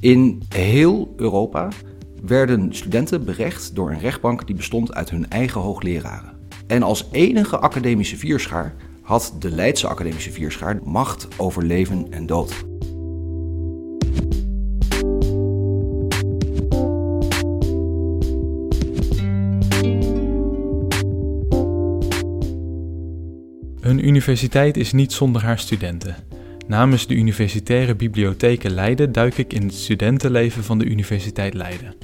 In heel Europa werden studenten berecht door een rechtbank die bestond uit hun eigen hoogleraren. En als enige academische vierschaar had de Leidse academische vierschaar macht over leven en dood. Een universiteit is niet zonder haar studenten. Namens de Universitaire Bibliotheken Leiden duik ik in het studentenleven van de Universiteit Leiden.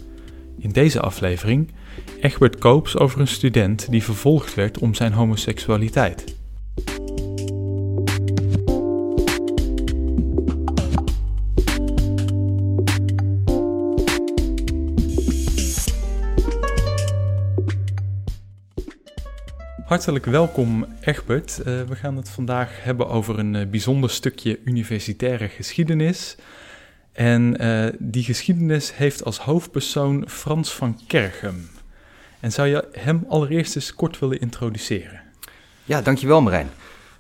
In deze aflevering Egbert Koops over een student die vervolgd werd om zijn homoseksualiteit. Hartelijk welkom Egbert. Uh, we gaan het vandaag hebben over een uh, bijzonder stukje universitaire geschiedenis. En uh, die geschiedenis heeft als hoofdpersoon Frans van Kergem. En zou je hem allereerst eens kort willen introduceren? Ja, dankjewel Marijn.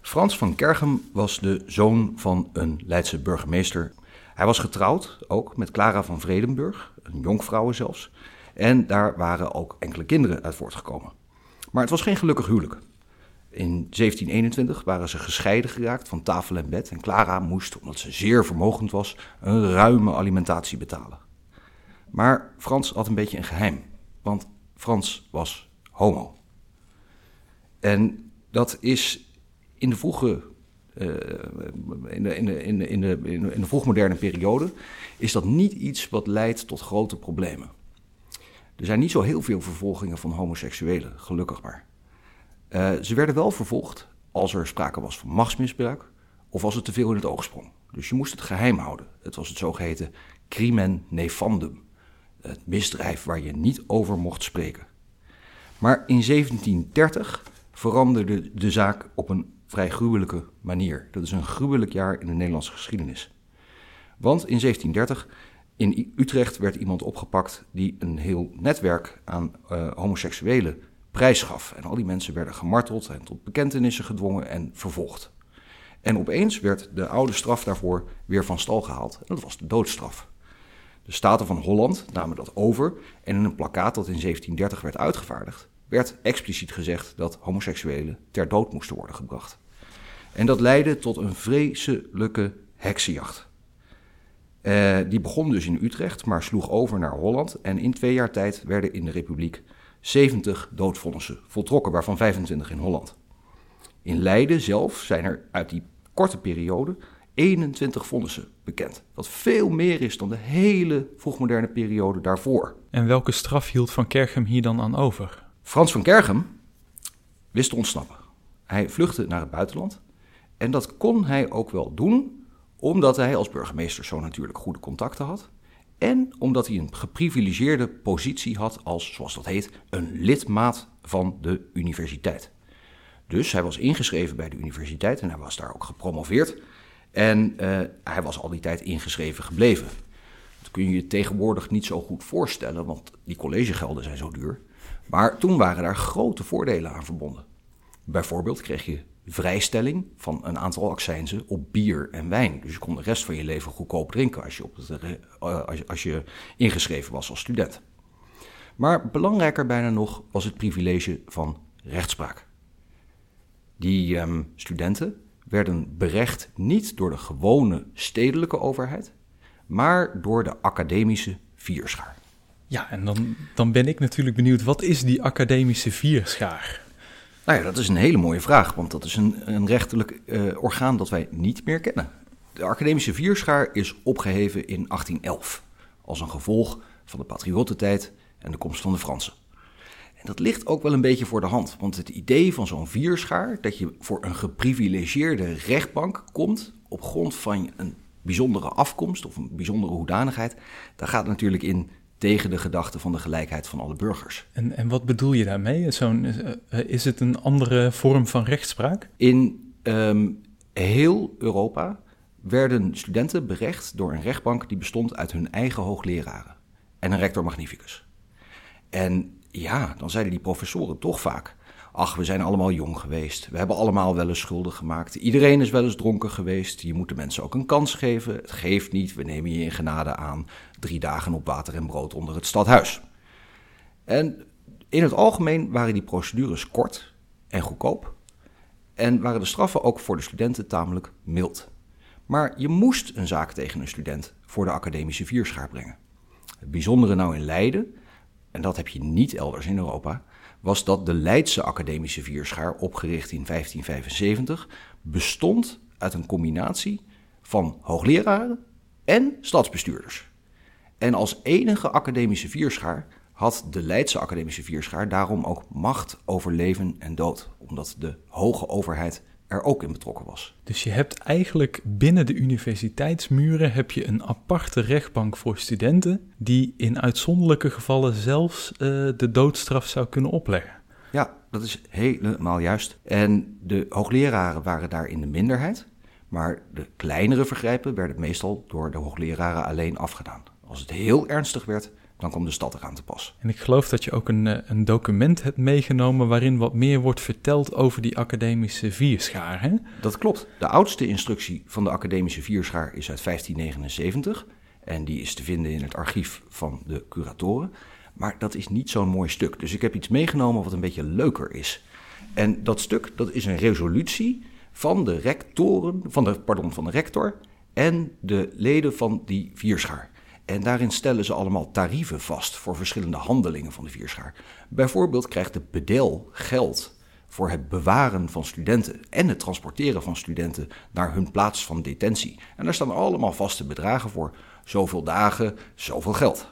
Frans van Kergem was de zoon van een Leidse burgemeester. Hij was getrouwd, ook met Clara van Vredenburg, een jonkvrouw zelfs. En daar waren ook enkele kinderen uit voortgekomen. Maar het was geen gelukkig huwelijk. In 1721 waren ze gescheiden geraakt van tafel en bed en Clara moest, omdat ze zeer vermogend was, een ruime alimentatie betalen. Maar Frans had een beetje een geheim, want Frans was homo. En dat is in de vroege, uh, in, de, in, de, in, de, in, de, in de vroegmoderne periode, is dat niet iets wat leidt tot grote problemen. Er zijn niet zo heel veel vervolgingen van homoseksuelen, gelukkig maar. Uh, ze werden wel vervolgd als er sprake was van machtsmisbruik of als het te veel in het oog sprong. Dus je moest het geheim houden. Het was het zogeheten crimen nefandum. Het misdrijf waar je niet over mocht spreken. Maar in 1730 veranderde de zaak op een vrij gruwelijke manier. Dat is een gruwelijk jaar in de Nederlandse geschiedenis. Want in 1730 in Utrecht werd iemand opgepakt die een heel netwerk aan uh, homoseksuelen prijsgaf. En al die mensen werden gemarteld en tot bekentenissen gedwongen en vervolgd. En opeens werd de oude straf daarvoor weer van stal gehaald. Dat was de doodstraf. De Staten van Holland namen dat over en in een plakkaat dat in 1730 werd uitgevaardigd, werd expliciet gezegd dat homoseksuelen ter dood moesten worden gebracht. En dat leidde tot een vreselijke heksenjacht. Uh, die begon dus in Utrecht, maar sloeg over naar Holland. En in twee jaar tijd werden in de Republiek 70 doodvonnissen voltrokken, waarvan 25 in Holland. In Leiden zelf zijn er uit die korte periode 21 vonnissen bekend. Wat veel meer is dan de hele vroegmoderne periode daarvoor. En welke straf hield Van Kergem hier dan aan over? Frans van Kergem wist te ontsnappen. Hij vluchtte naar het buitenland. En dat kon hij ook wel doen omdat hij als burgemeester zo natuurlijk goede contacten had. En omdat hij een geprivilegeerde positie had als, zoals dat heet, een lidmaat van de universiteit. Dus hij was ingeschreven bij de universiteit en hij was daar ook gepromoveerd. En uh, hij was al die tijd ingeschreven gebleven. Dat kun je je tegenwoordig niet zo goed voorstellen, want die collegegelden zijn zo duur. Maar toen waren daar grote voordelen aan verbonden. Bijvoorbeeld kreeg je vrijstelling van een aantal accijnzen op bier en wijn. Dus je kon de rest van je leven goedkoop drinken als je, op het, uh, als je ingeschreven was als student. Maar belangrijker bijna nog was het privilege van rechtspraak. Die um, studenten werden berecht niet door de gewone stedelijke overheid, maar door de academische vierschaar. Ja, en dan, dan ben ik natuurlijk benieuwd, wat is die academische vierschaar? Nou ja, dat is een hele mooie vraag, want dat is een, een rechterlijk uh, orgaan dat wij niet meer kennen. De academische vierschaar is opgeheven in 1811 als een gevolg van de patriottentijd en de komst van de Fransen. En dat ligt ook wel een beetje voor de hand, want het idee van zo'n vierschaar, dat je voor een geprivilegeerde rechtbank komt op grond van een bijzondere afkomst of een bijzondere hoedanigheid, daar gaat natuurlijk in tegen de gedachte van de gelijkheid van alle burgers. En, en wat bedoel je daarmee? Zo'n, eh, is het een andere vorm van rechtspraak? In um, heel Europa werden studenten berecht door een rechtbank die bestond uit hun eigen hoogleraren en een rector magnificus. En ja, dan zeiden die professoren toch vaak: Ach, we zijn allemaal jong geweest. We hebben allemaal wel eens schulden gemaakt. Iedereen is wel eens dronken geweest. Je moet de mensen ook een kans geven. Het geeft niet. We nemen je in genade aan. Drie dagen op water en brood onder het stadhuis. En in het algemeen waren die procedures kort en goedkoop. En waren de straffen ook voor de studenten tamelijk mild. Maar je moest een zaak tegen een student voor de academische vierschaar brengen. Het bijzondere nou in Leiden, en dat heb je niet elders in Europa, was dat de Leidse academische vierschaar, opgericht in 1575, bestond uit een combinatie van hoogleraren en stadsbestuurders. En als enige academische vierschaar had de Leidse academische vierschaar daarom ook macht over leven en dood, omdat de hoge overheid er ook in betrokken was. Dus je hebt eigenlijk binnen de universiteitsmuren heb je een aparte rechtbank voor studenten die in uitzonderlijke gevallen zelfs uh, de doodstraf zou kunnen opleggen. Ja, dat is helemaal juist. En de hoogleraren waren daar in de minderheid, maar de kleinere vergrijpen werden meestal door de hoogleraren alleen afgedaan. Als het heel ernstig werd, dan komt de stad eraan te pas. En ik geloof dat je ook een, eh, een document hebt meegenomen waarin wat meer wordt verteld over die academische vierschaar. Hè? Dat klopt. De oudste instructie van de academische vierschaar is uit 1579 en die is te vinden in het archief van de curatoren. Maar dat is niet zo'n mooi stuk. Dus ik heb iets meegenomen wat een beetje leuker is. En dat stuk dat is een resolutie van de rectoren, van de, pardon, van de rector en de leden van die vierschaar. En daarin stellen ze allemaal tarieven vast voor verschillende handelingen van de vierschaar. Bijvoorbeeld krijgt de bedel geld voor het bewaren van studenten en het transporteren van studenten naar hun plaats van detentie. En daar staan allemaal vaste bedragen voor. Zoveel dagen, zoveel geld.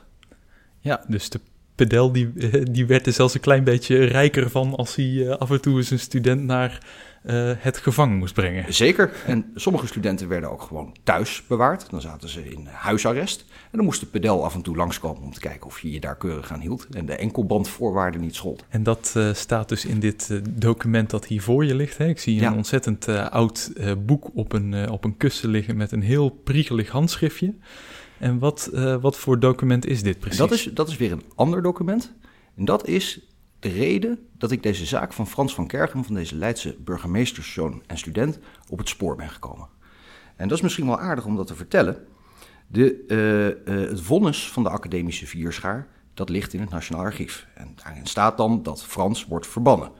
Ja, dus de pedel die, die werd er zelfs een klein beetje rijker van als hij eh, af en toe eens een student naar uh, het gevangen moest brengen. Zeker. En sommige studenten werden ook gewoon thuis bewaard. Dan zaten ze in huisarrest. En dan moest de pedel af en toe langskomen om te kijken of je je daar keurig aan hield. En de enkelbandvoorwaarden niet schold. En dat uh, staat dus in dit uh, document dat hier voor je ligt. Hè? Ik zie een ja. ontzettend oud boek op een, op een kussen liggen met een heel priegelig handschriftje. En wat, wat voor document is dit precies? Dat is, dat is weer een ander document. En dat is de reden dat ik deze zaak van Frans van Kergem, van deze Leidse burgemeesterszoon en student, op het spoor ben gekomen. En dat is misschien wel aardig om dat te vertellen. De, uh, uh, het vonnis van de academische vierschaar, dat ligt in het Nationaal Archief. En daarin staat dan dat Frans wordt verbannen. Uh,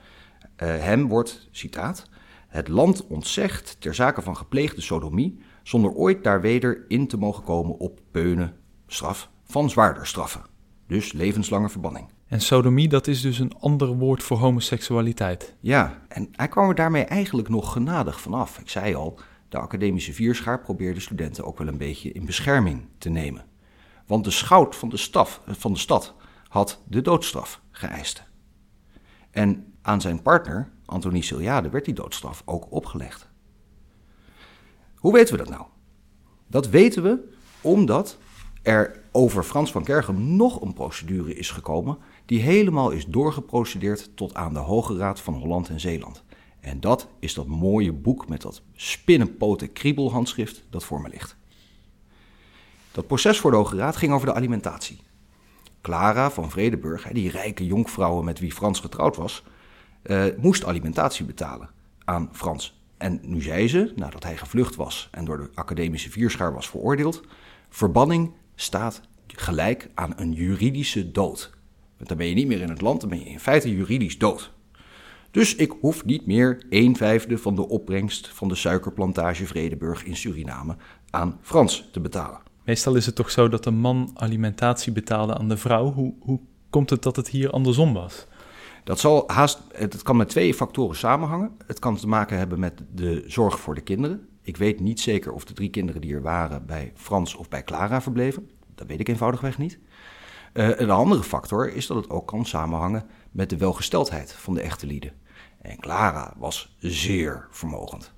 hem wordt, citaat, het land ontzegt ter zake van gepleegde sodomie, zonder ooit daar weder in te mogen komen op peunen, straf van zwaarder straffen. Dus levenslange verbanning. En sodomie, dat is dus een ander woord voor homoseksualiteit. Ja, en hij kwam er daarmee eigenlijk nog genadig vanaf. Ik zei al, de academische vierschaar probeerde studenten ook wel een beetje in bescherming te nemen. Want de schout van de, staf, van de stad had de doodstraf geëist. En aan zijn partner, Antonie Siliade, werd die doodstraf ook opgelegd. Hoe weten we dat nou? Dat weten we omdat er over Frans van Kergem nog een procedure is gekomen die helemaal is doorgeprocedeerd tot aan de Hoge Raad van Holland en Zeeland. En dat is dat mooie boek met dat spinnenpoten kriebelhandschrift dat voor me ligt. Dat proces voor de Hoge Raad ging over de alimentatie. Clara van Vredeburg, die rijke jonkvrouw met wie Frans getrouwd was, eh, moest alimentatie betalen aan Frans. En nu zei ze, nadat hij gevlucht was en door de academische vierschaar was veroordeeld, verbanning staat gelijk aan een juridische dood. Want dan ben je niet meer in het land, dan ben je in feite juridisch dood. Dus ik hoef niet meer een vijfde van de opbrengst van de suikerplantage Vredeburg in Suriname aan Frans te betalen. Meestal is het toch zo dat de man alimentatie betaalde aan de vrouw. Hoe, hoe komt het dat het hier andersom was? Dat, zal haast, het kan met twee factoren samenhangen. Het kan te maken hebben met de zorg voor de kinderen. Ik weet niet zeker of de drie kinderen die er waren bij Frans of bij Clara verbleven. Dat weet ik eenvoudigweg niet. Uh, een andere factor is dat het ook kan samenhangen met de welgesteldheid van de echte lieden. En Clara was zeer vermogend.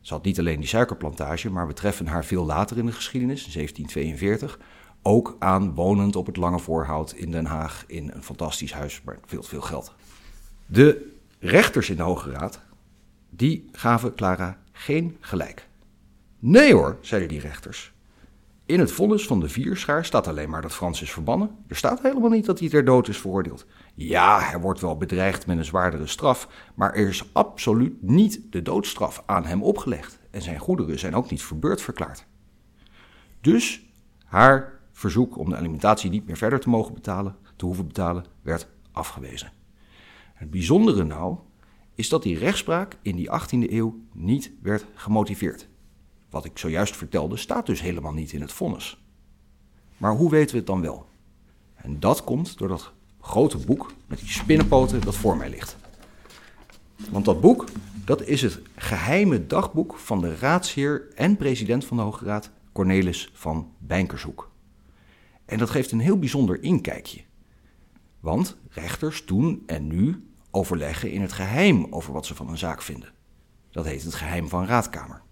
Ze had niet alleen die suikerplantage, maar we treffen haar veel later in de geschiedenis, in 1742, ook aan wonend op het Lange Voorhout in Den Haag in een fantastisch huis, maar veel te veel geld. De rechters in de Hoge Raad, die gaven Clara geen gelijk. Nee hoor, zeiden die rechters. In het vonnis van de vierschaar staat alleen maar dat Frans is verbannen. Er staat helemaal niet dat hij ter dood is veroordeeld. Ja, hij wordt wel bedreigd met een zwaardere straf, maar er is absoluut niet de doodstraf aan hem opgelegd. En zijn goederen zijn ook niet verbeurd verklaard. Dus haar verzoek om de alimentatie niet meer verder te mogen betalen, te hoeven betalen, werd afgewezen. Het bijzondere nou is dat die rechtspraak in die 18e eeuw niet werd gemotiveerd. Wat ik zojuist vertelde staat dus helemaal niet in het vonnis. Maar hoe weten we het dan wel? En dat komt door dat grote boek met die spinnenpoten dat voor mij ligt. Want dat boek, dat is het geheime dagboek van de raadsheer en president van de Hoge Raad, Cornelis van Bijnkershoek. En dat geeft een heel bijzonder inkijkje. Want rechters toen en nu overleggen in het geheim over wat ze van een zaak vinden. Dat heet het geheim van raadkamer.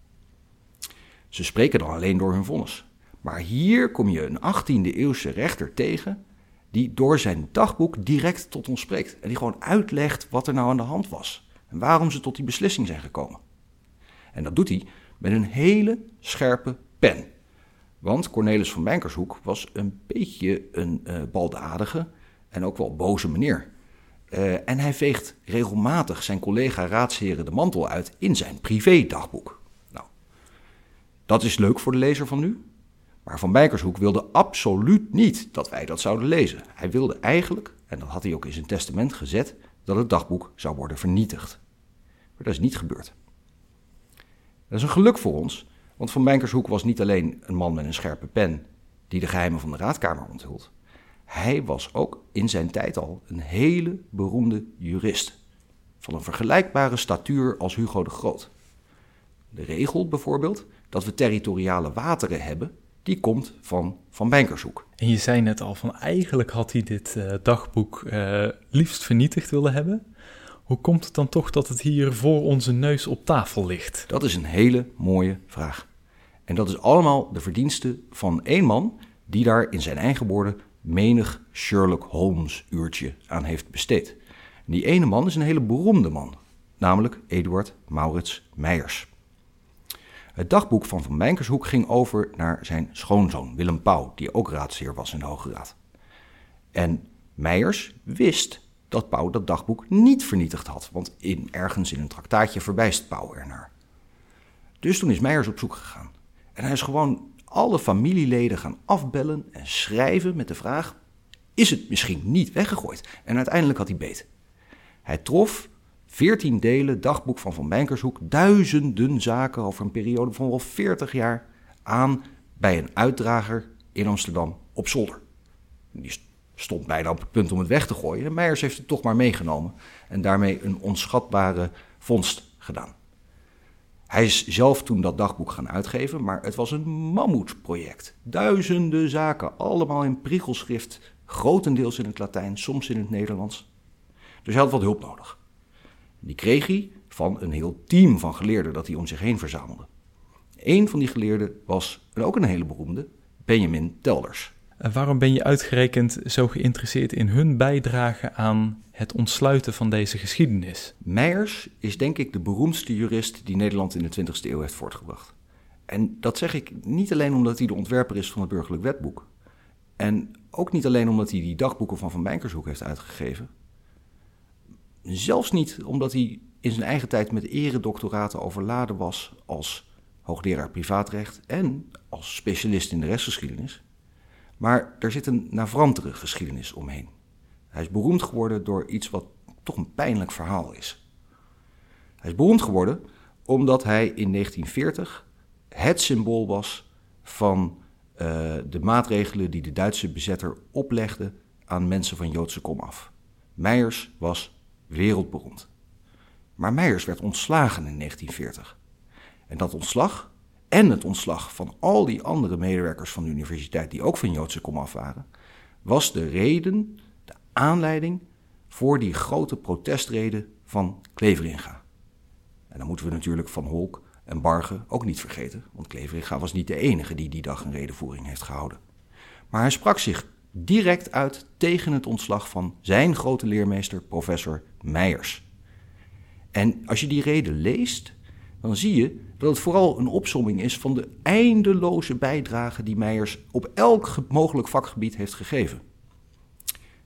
Ze spreken dan alleen door hun vonnis. Maar hier kom je een 18e eeuwse rechter tegen die door zijn dagboek direct tot ons spreekt. En die gewoon uitlegt wat er nou aan de hand was. En waarom ze tot die beslissing zijn gekomen. En dat doet hij met een hele scherpe pen. Want Cornelis van Bijnkershoek was een beetje een uh, baldadige en ook wel boze meneer. Uh, en hij veegt regelmatig zijn collega raadsheren de mantel uit in zijn privé-dagboek. Nou, dat is leuk voor de lezer van nu. Maar Van Bijkershoek wilde absoluut niet dat wij dat zouden lezen. Hij wilde eigenlijk, en dat had hij ook in zijn testament gezet, dat het dagboek zou worden vernietigd. Maar dat is niet gebeurd. Dat is een geluk voor ons, want Van Bijkershoek was niet alleen een man met een scherpe pen die de geheimen van de raadkamer onthult. Hij was ook in zijn tijd al een hele beroemde jurist. Van een vergelijkbare statuur als Hugo de Groot. De regel bijvoorbeeld dat we territoriale wateren hebben, die komt van Van Bijnkershoek. En je zei net al van eigenlijk had hij dit uh, dagboek uh, liefst vernietigd willen hebben. Hoe komt het dan toch dat het hier voor onze neus op tafel ligt? Dat is een hele mooie vraag. En dat is allemaal de verdienste van één man die daar in zijn eigen woorden menig Sherlock Holmes uurtje aan heeft besteed. Die ene man is een hele beroemde man, namelijk Eduard Maurits Meijers. Het dagboek van Van Mijnkershoek ging over naar zijn schoonzoon Willem Pauw, die ook raadsheer was in de Hoge Raad. En Meijers wist dat Pauw dat dagboek niet vernietigd had, want in, ergens in een traktaatje verwijst Pauw ernaar. Dus toen is Meijers op zoek gegaan. En hij is gewoon alle familieleden gaan afbellen en schrijven met de vraag: is het misschien niet weggegooid? En uiteindelijk had hij beet. Hij trof 14 delen dagboek van Van Bijnkershoek, duizenden zaken over een periode van wel 40 jaar aan bij een uitdrager in Amsterdam op zolder. Die stond bijna op het punt om het weg te gooien. En Meijers heeft het toch maar meegenomen en daarmee een onschatbare vondst gedaan. Hij is zelf toen dat dagboek gaan uitgeven, maar het was een mammoetproject. Duizenden zaken, allemaal in priegelschrift, grotendeels in het Latijn, soms in het Nederlands. Dus hij had wat hulp nodig. Die kreeg hij van een heel team van geleerden dat hij om zich heen verzamelde. Een van die geleerden was, en ook een hele beroemde, Benjamin Telders. En waarom ben je uitgerekend zo geïnteresseerd in hun bijdrage aan het ontsluiten van deze geschiedenis? Meijers is denk ik de beroemdste jurist die Nederland in de 20e eeuw heeft voortgebracht. En dat zeg ik niet alleen omdat hij de ontwerper is van het burgerlijk wetboek. En ook niet alleen omdat hij die dagboeken van Van Bijnkershoek heeft uitgegeven. Zelfs niet omdat hij in zijn eigen tijd met eredoctoraten overladen was als hoogleraar privaatrecht en als specialist in de rechtsgeschiedenis. Maar er zit een navrantere geschiedenis omheen. Hij is beroemd geworden door iets wat toch een pijnlijk verhaal is. Hij is beroemd geworden omdat hij in 1940 het symbool was van uh, de maatregelen die de Duitse bezetter oplegde aan mensen van Joodse komaf. Meijers was wereldberoemd. Maar Meijers werd ontslagen in 1940. En dat ontslag en het ontslag van al die andere medewerkers van de universiteit die ook van Joodse komaf waren, was de reden, de aanleiding voor die grote protestreden van Kleveringa. En dan moeten we natuurlijk Van Holk en Barge ook niet vergeten, want Kleveringa was niet de enige die die dag een redenvoering heeft gehouden. Maar hij sprak zich direct uit tegen het ontslag van zijn grote leermeester, professor Meijers. En als je die reden leest, dan zie je dat het vooral een opsomming is van de eindeloze bijdragen die Meijers op elk mogelijk vakgebied heeft gegeven.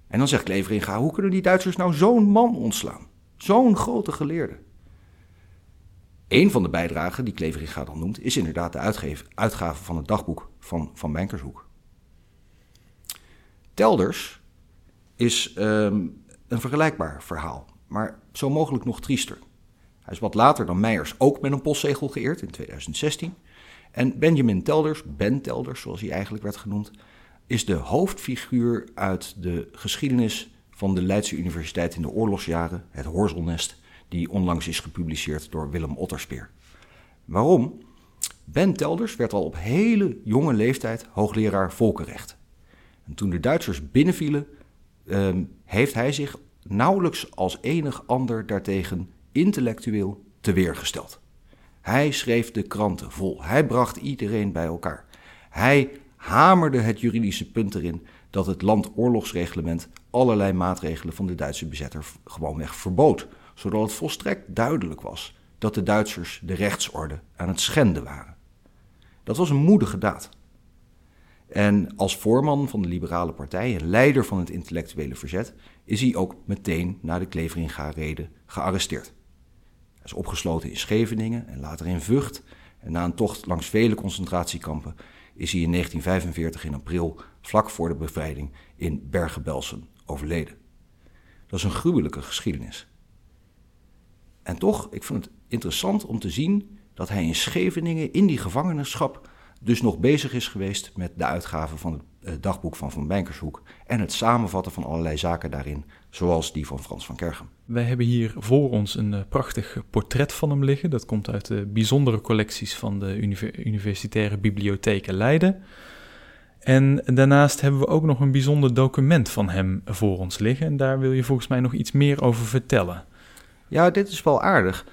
En dan zegt Leveringa, hoe kunnen die Duitsers nou zo'n man ontslaan? Zo'n grote geleerde. Een van de bijdragen die Kleveringa dan noemt, is inderdaad de uitgave van het dagboek van Van Bankershoek. Telders is ehm, een vergelijkbaar verhaal, maar zo mogelijk nog triester. Hij is wat later dan Meijers ook met een postzegel geëerd in 2016. En Benjamin Telders, Ben Telders zoals hij eigenlijk werd genoemd, is de hoofdfiguur uit de geschiedenis van de Leidse Universiteit in de oorlogsjaren, het Horzelnest, die onlangs is gepubliceerd door Willem Otterspeer. Waarom? Ben Telders werd al op hele jonge leeftijd hoogleraar volkenrecht. En toen de Duitsers binnenvielen, ehm, heeft hij zich nauwelijks als enig ander daartegen intellectueel teweergesteld. Hij schreef de kranten vol. Hij bracht iedereen bij elkaar. Hij hamerde het juridische punt erin dat het landoorlogsreglement allerlei maatregelen van de Duitse bezetter gewoonweg verbood, zodat het volstrekt duidelijk was dat de Duitsers de rechtsorde aan het schenden waren. Dat was een moedige daad. En als voorman van de Liberale Partij en leider van het intellectuele verzet is hij ook meteen na de Kleveringa-reden gearresteerd. Opgesloten in Scheveningen en later in Vught. En na een tocht langs vele concentratiekampen is hij in 1945 in april, vlak voor de bevrijding, in Bergen-Belsen overleden. Dat is een gruwelijke geschiedenis. En toch, ik vind het interessant om te zien dat hij in Scheveningen, in die gevangenschap, dus nog bezig is geweest met de uitgave van het dagboek van Van Bijnkershoek en het samenvatten van allerlei zaken daarin, zoals die van Frans van Kergem. Wij hebben hier voor ons een uh, prachtig portret van hem liggen. Dat komt uit de bijzondere collecties van de Universitaire Bibliotheek Leiden. En daarnaast hebben we ook nog een bijzonder document van hem voor ons liggen. En daar wil je volgens mij nog iets meer over vertellen. Ja, dit is wel aardig.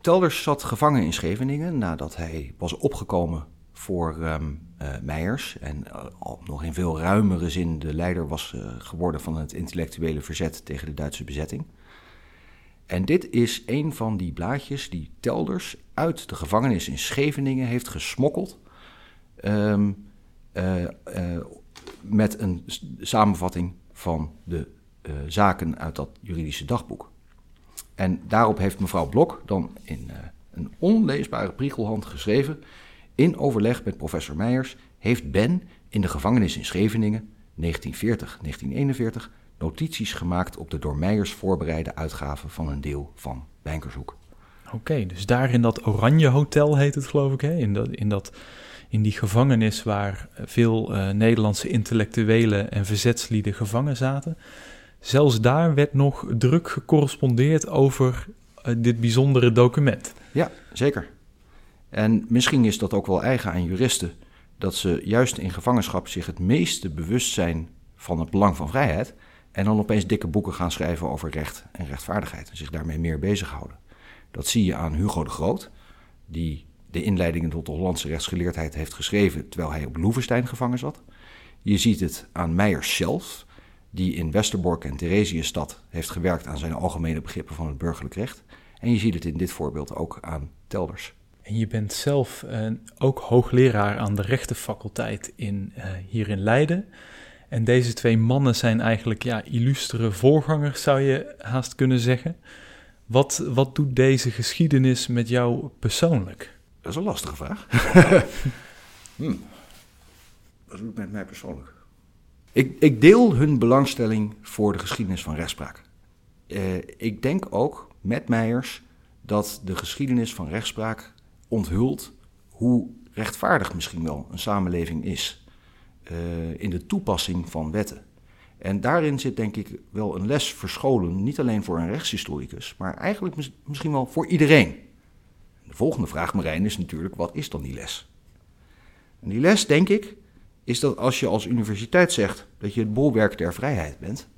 Telders zat gevangen in Scheveningen nadat hij was opgekomen voor um, uh, Meijers. En al nog in veel ruimere zin de leider was uh, geworden van het intellectuele verzet tegen de Duitse bezetting. En dit is een van die blaadjes die Telders uit de gevangenis in Scheveningen heeft gesmokkeld. Um, met een samenvatting van de zaken uit dat juridische dagboek. En daarop heeft mevrouw Blok dan in een onleesbare priegelhand geschreven in overleg met professor Meijers heeft Ben in de gevangenis in Scheveningen 1940-1941 notities gemaakt op de door Meijers voorbereide uitgave van een deel van Bijnkershoek. Oké, dus daar in dat Oranje Hotel heet het geloof ik, hè? In, dat, in, dat, in die gevangenis waar veel uh, Nederlandse intellectuelen en verzetslieden gevangen zaten. Zelfs daar werd nog druk gecorrespondeerd over uh, dit bijzondere document. Ja, zeker. En misschien is dat ook wel eigen aan juristen, dat ze juist in gevangenschap zich het meeste bewust zijn van het belang van vrijheid en dan opeens dikke boeken gaan schrijven over recht en rechtvaardigheid en zich daarmee meer bezighouden. Dat zie je aan Hugo de Groot, die de inleidingen tot de Hollandse rechtsgeleerdheid heeft geschreven terwijl hij op Loevestein gevangen zat. Je ziet het aan Meijers zelf, die in Westerbork en Theresienstad heeft gewerkt aan zijn algemene begrippen van het burgerlijk recht. En je ziet het in dit voorbeeld ook aan Telders. En je bent zelf uh, ook hoogleraar aan de rechtenfaculteit in, uh, hier in Leiden. En deze twee mannen zijn eigenlijk ja, illustere voorgangers, zou je haast kunnen zeggen. Wat, wat doet deze geschiedenis met jou persoonlijk? Dat is een lastige vraag. hmm. Wat doet het met mij persoonlijk? Ik, ik, deel hun belangstelling voor de geschiedenis van rechtspraak. Uh, ik denk ook met Meijers dat de geschiedenis van rechtspraak onthult hoe rechtvaardig misschien wel een samenleving is uh, in de toepassing van wetten. En daarin zit denk ik wel een les verscholen, niet alleen voor een rechtshistoricus, maar eigenlijk mis misschien wel voor iedereen. De volgende vraag, Marijn, is natuurlijk, wat is dan die les? En die les, denk ik, is dat als je als universiteit zegt dat je het bolwerk der vrijheid bent,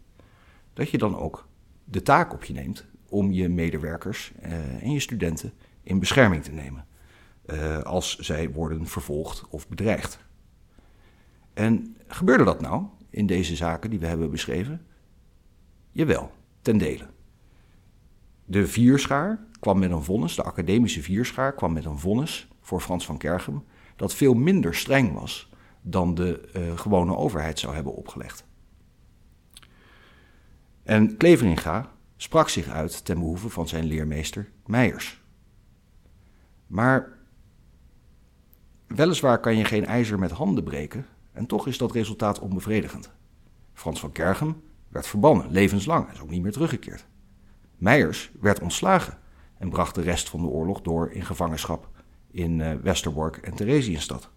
dat je dan ook de taak op je neemt om je medewerkers uh, en je studenten in bescherming te nemen uh, als zij worden vervolgd of bedreigd. En gebeurde dat nou in deze zaken die we hebben beschreven? Jawel, ten dele. De vierschaar kwam met een vonnis, de academische vierschaar kwam met een vonnis voor Frans van Kergem, dat veel minder streng was dan de uh, gewone overheid zou hebben opgelegd. En Kleveringa sprak zich uit ten behoeve van zijn leermeester Meijers. Maar weliswaar kan je geen ijzer met handen breken, en toch is dat resultaat onbevredigend. Frans van Kergem werd verbannen, levenslang, en is ook niet meer teruggekeerd. Meijers werd ontslagen en bracht de rest van de oorlog door in gevangenschap in uh, Westerbork en Theresienstad.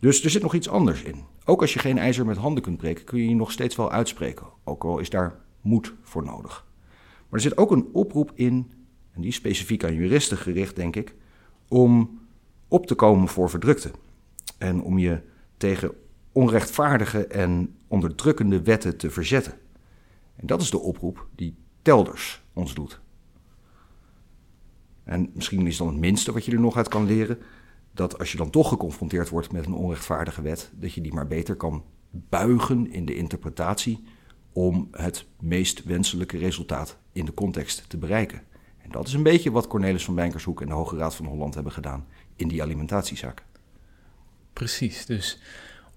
Dus er zit nog iets anders in. Ook als je geen ijzer met handen kunt breken, kun je je nog steeds wel uitspreken, ook al is daar moed voor nodig. Maar er zit ook een oproep in, en die is specifiek aan juristen gericht, denk ik, om op te komen voor verdrukte. En om je tegen onrechtvaardige en onderdrukkende wetten te verzetten. En dat is de oproep die Telders ons doet. En misschien is dan het minste wat je er nog uit kan leren, dat als je dan toch geconfronteerd wordt met een onrechtvaardige wet, dat je die maar beter kan buigen in de interpretatie om het meest wenselijke resultaat in de context te bereiken. En dat is een beetje wat Cornelis van Bijnkershoek en de Hoge Raad van Holland hebben gedaan in die alimentatiezaak. Precies, dus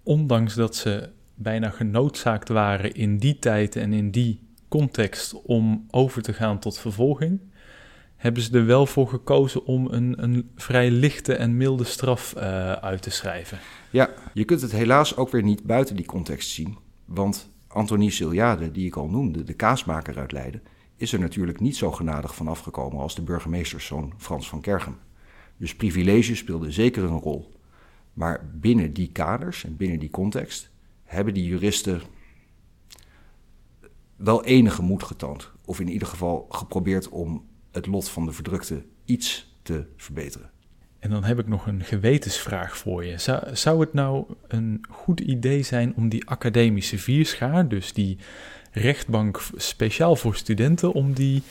ondanks dat ze bijna genoodzaakt waren in die tijd en in die context om over te gaan tot vervolging, hebben ze er wel voor gekozen om een, een vrij lichte en milde straf uh, uit te schrijven. Ja, je kunt het helaas ook weer niet buiten die context zien. Want Antonie Siliade, die ik al noemde, de kaasmaker uit Leiden, is er natuurlijk niet zo genadig van afgekomen als de burgemeesterszoon Frans van Kergem. Dus privileges speelden zeker een rol. Maar binnen die kaders en binnen die context hebben die juristen wel enige moed getoond. Of in ieder geval geprobeerd om het lot van de verdrukte iets te verbeteren. En dan heb ik nog een gewetensvraag voor je. Zou het nou een goed idee zijn om die academische vierschaar, dus die rechtbank speciaal voor studenten, om die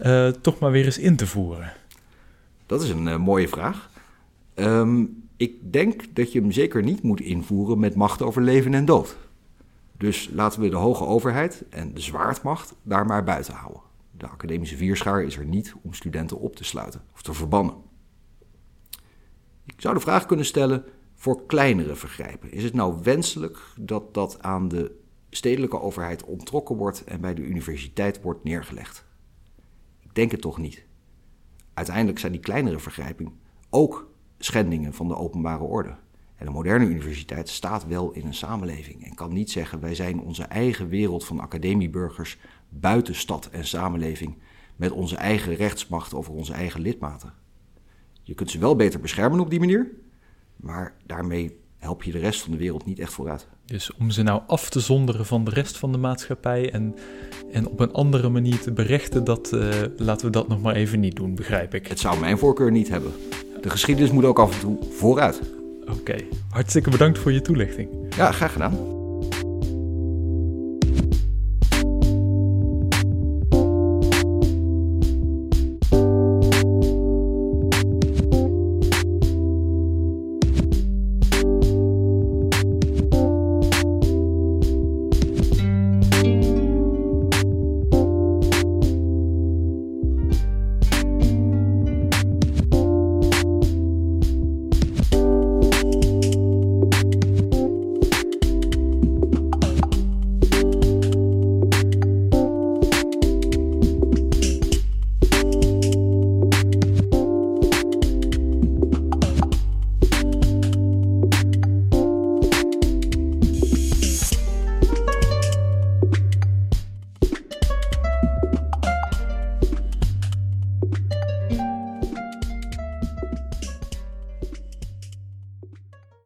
uh, toch maar weer eens in te voeren? Dat is een uh, mooie vraag. Um, ik denk dat je hem zeker niet moet invoeren met macht over leven en dood. Dus laten we de hoge overheid en de zwaardmacht daar maar buiten houden. De academische vierschaar is er niet om studenten op te sluiten of te verbannen. Ik zou de vraag kunnen stellen voor kleinere vergrijpen. Is het nou wenselijk dat dat aan de stedelijke overheid onttrokken wordt en bij de universiteit wordt neergelegd? Ik denk het toch niet. Uiteindelijk zijn die kleinere vergrijpen ook schendingen van de openbare orde. En een moderne universiteit staat wel in een samenleving en kan niet zeggen wij zijn onze eigen wereld van academieburgers buiten stad en samenleving met onze eigen rechtsmacht over onze eigen lidmaten. Je kunt ze wel beter beschermen op die manier, maar daarmee help je de rest van de wereld niet echt vooruit. Dus om ze nou af te zonderen van de rest van de maatschappij en, en op een andere manier te berechten, dat, uh, laten we dat nog maar even niet doen, begrijp ik. Het zou mijn voorkeur niet hebben. De geschiedenis moet ook af en toe vooruit. Oké, hartstikke bedankt voor je toelichting. Ja, graag gedaan.